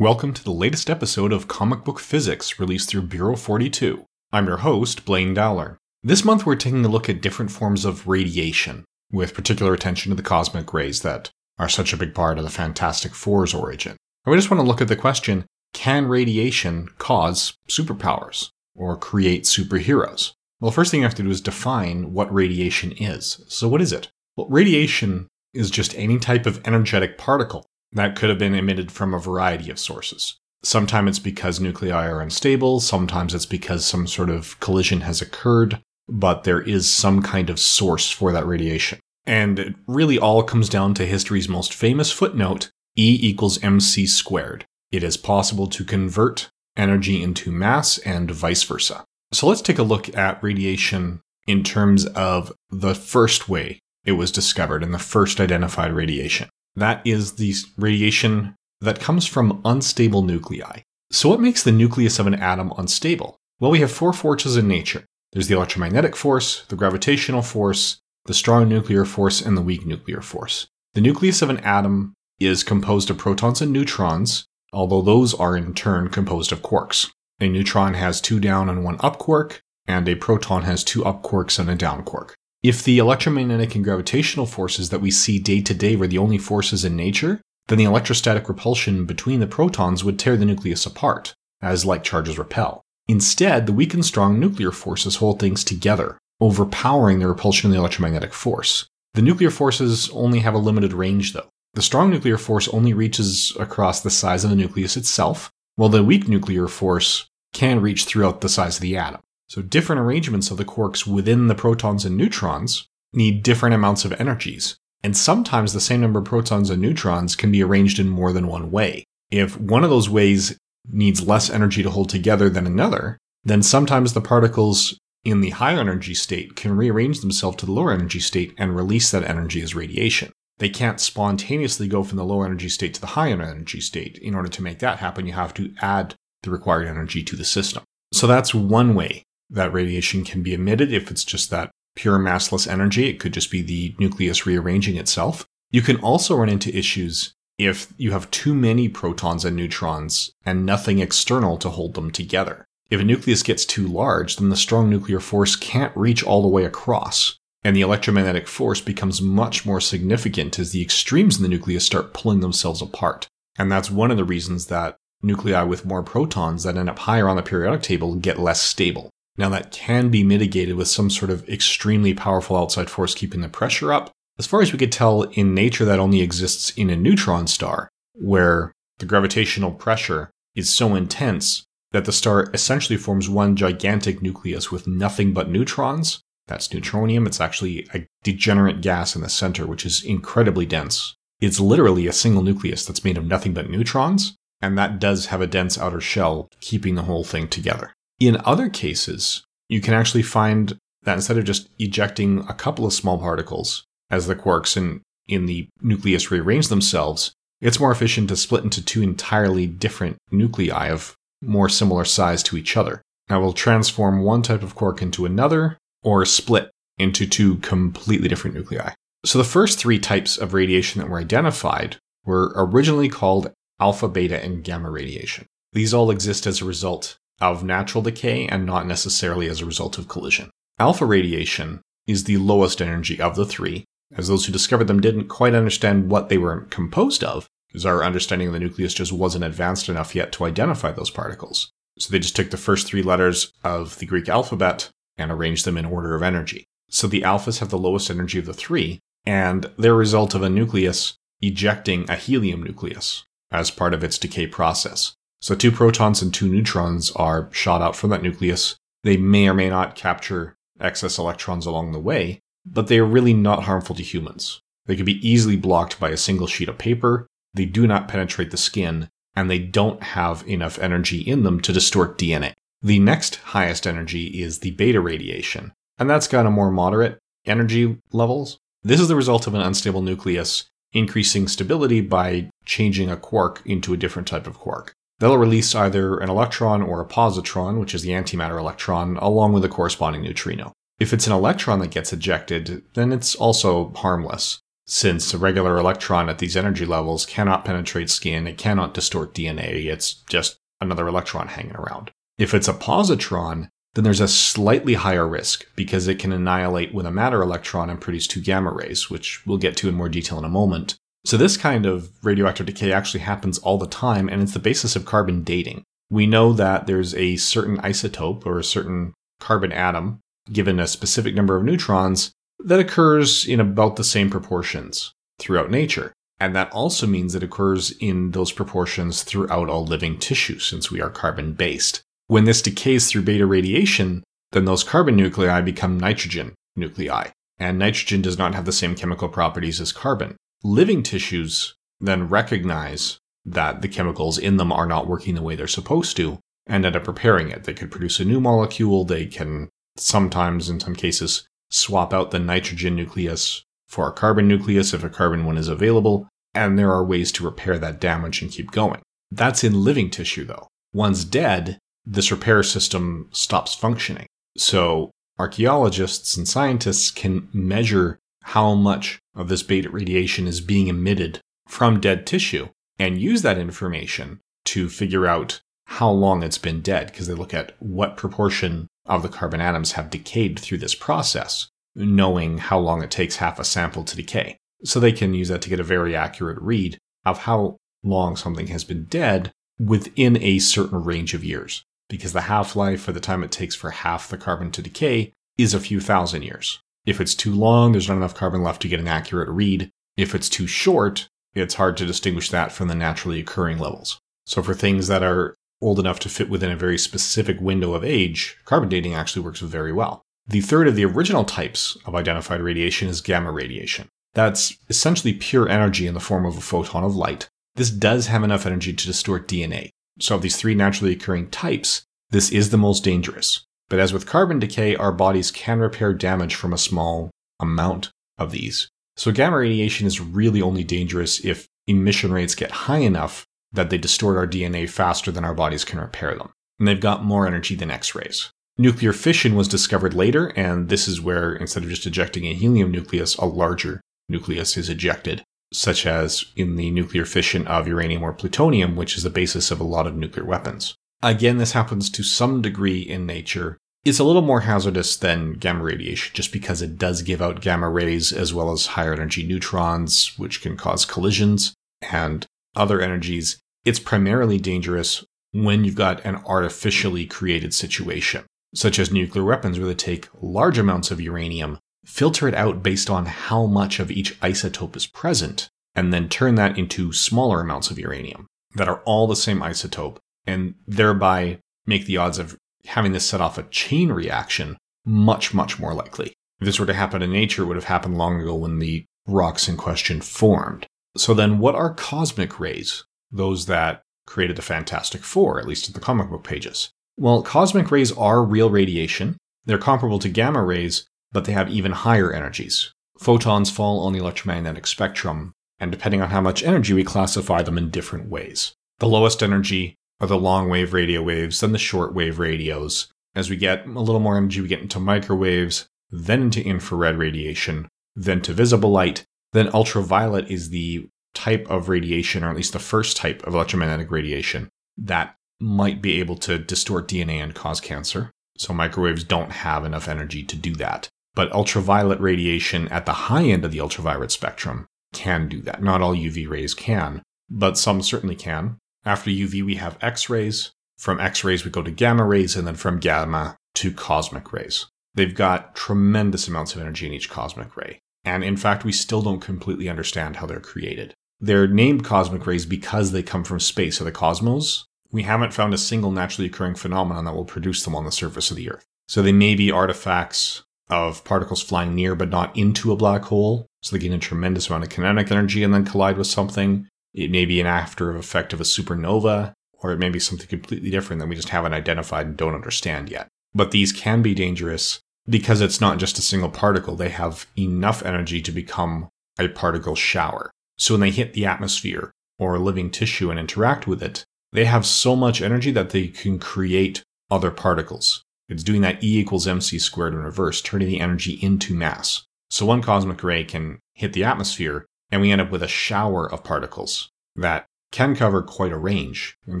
Welcome to the latest episode of Comic Book Physics released through Bureau 42. I'm your host, Blaine Dowler. This month we're taking a look at different forms of radiation, with particular attention to the cosmic rays that are such a big part of the Fantastic Four's origin. And we just want to look at the question can radiation cause superpowers or create superheroes? Well, the first thing you have to do is define what radiation is. So, what is it? Well, radiation is just any type of energetic particle that could have been emitted from a variety of sources. Sometimes it's because nuclei are unstable, sometimes it's because some sort of collision has occurred, but there is some kind of source for that radiation. And it really all comes down to history's most famous footnote E equals mc squared. It is possible to convert energy into mass and vice versa. So let's take a look at radiation in terms of the first way it was discovered and the first identified radiation. That is the radiation that comes from unstable nuclei. So, what makes the nucleus of an atom unstable? Well, we have four forces in nature there's the electromagnetic force, the gravitational force, the strong nuclear force, and the weak nuclear force. The nucleus of an atom is composed of protons and neutrons, although those are in turn composed of quarks. A neutron has two down and one up quark, and a proton has two up quarks and a down quark. If the electromagnetic and gravitational forces that we see day to day were the only forces in nature, then the electrostatic repulsion between the protons would tear the nucleus apart, as like charges repel. Instead, the weak and strong nuclear forces hold things together, overpowering the repulsion of the electromagnetic force. The nuclear forces only have a limited range, though. The strong nuclear force only reaches across the size of the nucleus itself, while the weak nuclear force can reach throughout the size of the atom. So different arrangements of the quarks within the protons and neutrons need different amounts of energies. And sometimes the same number of protons and neutrons can be arranged in more than one way. If one of those ways needs less energy to hold together than another, then sometimes the particles in the higher energy state can rearrange themselves to the lower energy state and release that energy as radiation. They can't spontaneously go from the lower energy state to the higher energy state. In order to make that happen, you have to add the required energy to the system. So that's one way that radiation can be emitted if it's just that pure massless energy. It could just be the nucleus rearranging itself. You can also run into issues if you have too many protons and neutrons and nothing external to hold them together. If a nucleus gets too large, then the strong nuclear force can't reach all the way across, and the electromagnetic force becomes much more significant as the extremes in the nucleus start pulling themselves apart. And that's one of the reasons that nuclei with more protons that end up higher on the periodic table get less stable. Now, that can be mitigated with some sort of extremely powerful outside force keeping the pressure up. As far as we could tell, in nature, that only exists in a neutron star, where the gravitational pressure is so intense that the star essentially forms one gigantic nucleus with nothing but neutrons. That's neutronium. It's actually a degenerate gas in the center, which is incredibly dense. It's literally a single nucleus that's made of nothing but neutrons, and that does have a dense outer shell keeping the whole thing together. In other cases, you can actually find that instead of just ejecting a couple of small particles as the quarks in, in the nucleus rearrange themselves, it's more efficient to split into two entirely different nuclei of more similar size to each other. Now we'll transform one type of quark into another or split into two completely different nuclei. So the first three types of radiation that were identified were originally called alpha, beta, and gamma radiation. These all exist as a result of natural decay and not necessarily as a result of collision. Alpha radiation is the lowest energy of the three, as those who discovered them didn't quite understand what they were composed of, because our understanding of the nucleus just wasn't advanced enough yet to identify those particles. So they just took the first three letters of the Greek alphabet and arranged them in order of energy. So the alphas have the lowest energy of the three, and they're a result of a nucleus ejecting a helium nucleus as part of its decay process. So two protons and two neutrons are shot out from that nucleus. They may or may not capture excess electrons along the way, but they are really not harmful to humans. They can be easily blocked by a single sheet of paper, they do not penetrate the skin, and they don't have enough energy in them to distort DNA. The next highest energy is the beta radiation, and that's got a more moderate energy levels. This is the result of an unstable nucleus increasing stability by changing a quark into a different type of quark. They'll release either an electron or a positron, which is the antimatter electron, along with a corresponding neutrino. If it's an electron that gets ejected, then it's also harmless, since a regular electron at these energy levels cannot penetrate skin, it cannot distort DNA, it's just another electron hanging around. If it's a positron, then there's a slightly higher risk because it can annihilate with a matter electron and produce two gamma rays, which we'll get to in more detail in a moment. So, this kind of radioactive decay actually happens all the time, and it's the basis of carbon dating. We know that there's a certain isotope or a certain carbon atom given a specific number of neutrons that occurs in about the same proportions throughout nature. And that also means it occurs in those proportions throughout all living tissue, since we are carbon based. When this decays through beta radiation, then those carbon nuclei become nitrogen nuclei, and nitrogen does not have the same chemical properties as carbon. Living tissues then recognize that the chemicals in them are not working the way they're supposed to and end up repairing it. They could produce a new molecule, they can sometimes, in some cases, swap out the nitrogen nucleus for a carbon nucleus if a carbon one is available, and there are ways to repair that damage and keep going. That's in living tissue, though. Once dead, this repair system stops functioning. So archaeologists and scientists can measure how much of this beta radiation is being emitted from dead tissue and use that information to figure out how long it's been dead because they look at what proportion of the carbon atoms have decayed through this process, knowing how long it takes half a sample to decay. So they can use that to get a very accurate read of how long something has been dead within a certain range of years because the half life for the time it takes for half the carbon to decay is a few thousand years. If it's too long, there's not enough carbon left to get an accurate read. If it's too short, it's hard to distinguish that from the naturally occurring levels. So, for things that are old enough to fit within a very specific window of age, carbon dating actually works very well. The third of the original types of identified radiation is gamma radiation. That's essentially pure energy in the form of a photon of light. This does have enough energy to distort DNA. So, of these three naturally occurring types, this is the most dangerous. But as with carbon decay, our bodies can repair damage from a small amount of these. So, gamma radiation is really only dangerous if emission rates get high enough that they distort our DNA faster than our bodies can repair them. And they've got more energy than X rays. Nuclear fission was discovered later, and this is where instead of just ejecting a helium nucleus, a larger nucleus is ejected such as in the nuclear fission of uranium or plutonium, which is the basis of a lot of nuclear weapons. Again, this happens to some degree in nature. It's a little more hazardous than gamma radiation just because it does give out gamma rays as well as higher energy neutrons, which can cause collisions and other energies. It's primarily dangerous when you've got an artificially created situation, such as nuclear weapons where they take large amounts of uranium filter it out based on how much of each isotope is present, and then turn that into smaller amounts of uranium that are all the same isotope, and thereby make the odds of having this set off a chain reaction much, much more likely. If this were to happen in nature, it would have happened long ago when the rocks in question formed. So then, what are cosmic rays? Those that created the Fantastic Four, at least in the comic book pages. Well, cosmic rays are real radiation. They're comparable to gamma rays, but they have even higher energies. Photons fall on the electromagnetic spectrum, and depending on how much energy, we classify them in different ways. The lowest energy are the long wave radio waves, then the short wave radios. As we get a little more energy, we get into microwaves, then into infrared radiation, then to visible light. Then ultraviolet is the type of radiation, or at least the first type of electromagnetic radiation, that might be able to distort DNA and cause cancer. So microwaves don't have enough energy to do that. But ultraviolet radiation at the high end of the ultraviolet spectrum can do that. Not all UV rays can, but some certainly can. After UV, we have X rays. From X rays, we go to gamma rays, and then from gamma to cosmic rays. They've got tremendous amounts of energy in each cosmic ray. And in fact, we still don't completely understand how they're created. They're named cosmic rays because they come from space or the cosmos. We haven't found a single naturally occurring phenomenon that will produce them on the surface of the Earth. So they may be artifacts of particles flying near but not into a black hole. So they gain a tremendous amount of kinetic energy and then collide with something. It may be an after effect of a supernova, or it may be something completely different that we just haven't identified and don't understand yet. But these can be dangerous because it's not just a single particle. They have enough energy to become a particle shower. So when they hit the atmosphere or living tissue and interact with it, they have so much energy that they can create other particles. It's doing that E equals mc squared in reverse, turning the energy into mass. So one cosmic ray can hit the atmosphere, and we end up with a shower of particles that can cover quite a range. In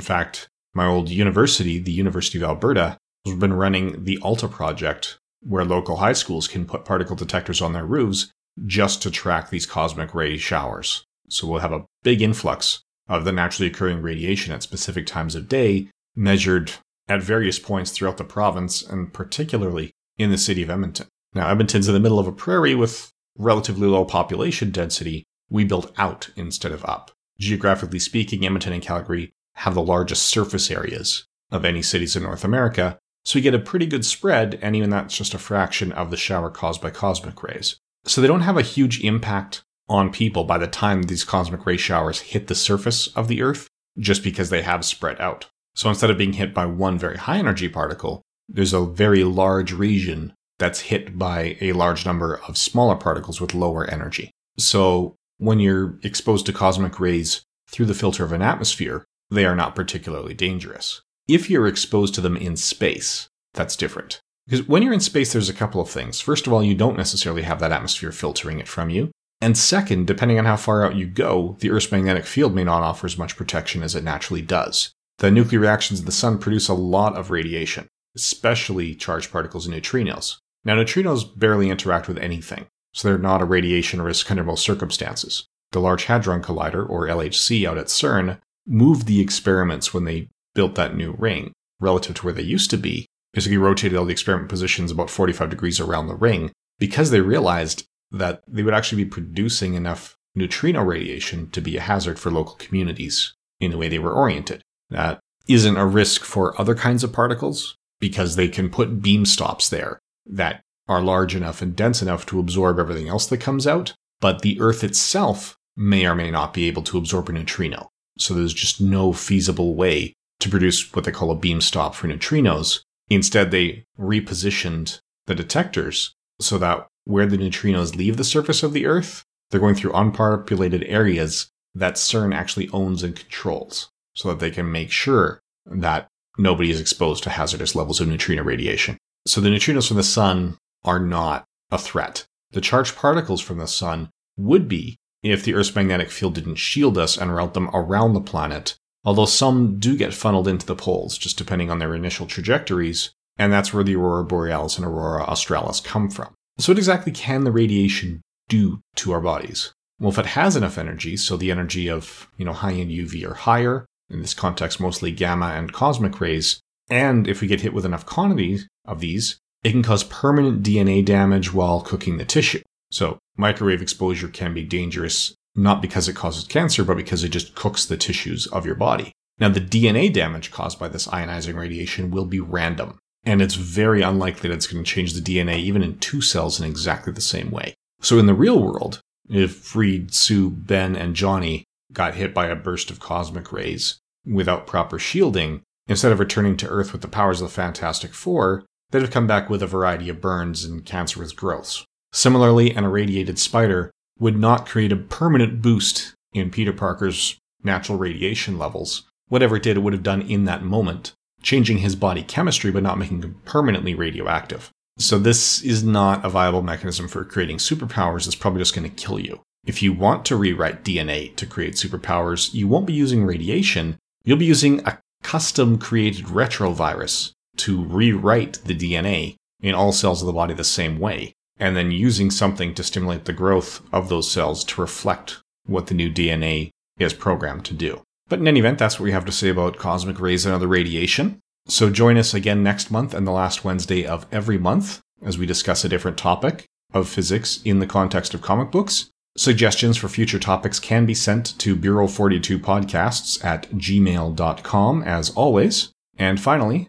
fact, my old university, the University of Alberta, has been running the ALTA project, where local high schools can put particle detectors on their roofs just to track these cosmic ray showers. So we'll have a big influx of the naturally occurring radiation at specific times of day, measured at various points throughout the province, and particularly in the city of Edmonton. Now, Edmonton's in the middle of a prairie with relatively low population density. We build out instead of up. Geographically speaking, Edmonton and Calgary have the largest surface areas of any cities in North America, so we get a pretty good spread, and even that's just a fraction of the shower caused by cosmic rays. So they don't have a huge impact on people by the time these cosmic ray showers hit the surface of the Earth, just because they have spread out. So instead of being hit by one very high energy particle, there's a very large region that's hit by a large number of smaller particles with lower energy. So when you're exposed to cosmic rays through the filter of an atmosphere, they are not particularly dangerous. If you're exposed to them in space, that's different. Because when you're in space, there's a couple of things. First of all, you don't necessarily have that atmosphere filtering it from you. And second, depending on how far out you go, the Earth's magnetic field may not offer as much protection as it naturally does. The nuclear reactions of the sun produce a lot of radiation, especially charged particles and neutrinos. Now, neutrinos barely interact with anything, so they're not a radiation risk under most circumstances. The Large Hadron Collider, or LHC, out at CERN, moved the experiments when they built that new ring relative to where they used to be. Basically, rotated all the experiment positions about 45 degrees around the ring because they realized that they would actually be producing enough neutrino radiation to be a hazard for local communities in the way they were oriented. That isn't a risk for other kinds of particles because they can put beam stops there that are large enough and dense enough to absorb everything else that comes out, but the Earth itself may or may not be able to absorb a neutrino. So there's just no feasible way to produce what they call a beam stop for neutrinos. Instead, they repositioned the detectors so that where the neutrinos leave the surface of the Earth, they're going through unpopulated areas that CERN actually owns and controls so that they can make sure that nobody is exposed to hazardous levels of neutrino radiation. So the neutrinos from the sun are not a threat. The charged particles from the sun would be if the Earth's magnetic field didn't shield us and route them around the planet, although some do get funneled into the poles, just depending on their initial trajectories, and that's where the aurora borealis and aurora australis come from. So what exactly can the radiation do to our bodies? Well, if it has enough energy, so the energy of, you know, high-end UV or higher, in this context mostly gamma and cosmic rays, and if we get hit with enough quantities of these, it can cause permanent DNA damage while cooking the tissue. So, microwave exposure can be dangerous not because it causes cancer, but because it just cooks the tissues of your body. Now, the DNA damage caused by this ionizing radiation will be random, and it's very unlikely that it's going to change the DNA even in two cells in exactly the same way. So, in the real world, if Reed, Sue, Ben, and Johnny got hit by a burst of cosmic rays without proper shielding, instead of returning to Earth with the powers of the Fantastic Four, they'd have come back with a variety of burns and cancerous growths. Similarly, an irradiated spider would not create a permanent boost in Peter Parker's natural radiation levels. Whatever it did, it would have done in that moment, changing his body chemistry but not making him permanently radioactive. So, this is not a viable mechanism for creating superpowers. It's probably just going to kill you. If you want to rewrite DNA to create superpowers, you won't be using radiation. You'll be using a custom created retrovirus to rewrite the DNA in all cells of the body the same way, and then using something to stimulate the growth of those cells to reflect what the new DNA is programmed to do. But in any event, that's what we have to say about cosmic rays and other radiation. So join us again next month and the last Wednesday of every month as we discuss a different topic of physics in the context of comic books. Suggestions for future topics can be sent to Bureau42podcasts at gmail.com as always. And finally,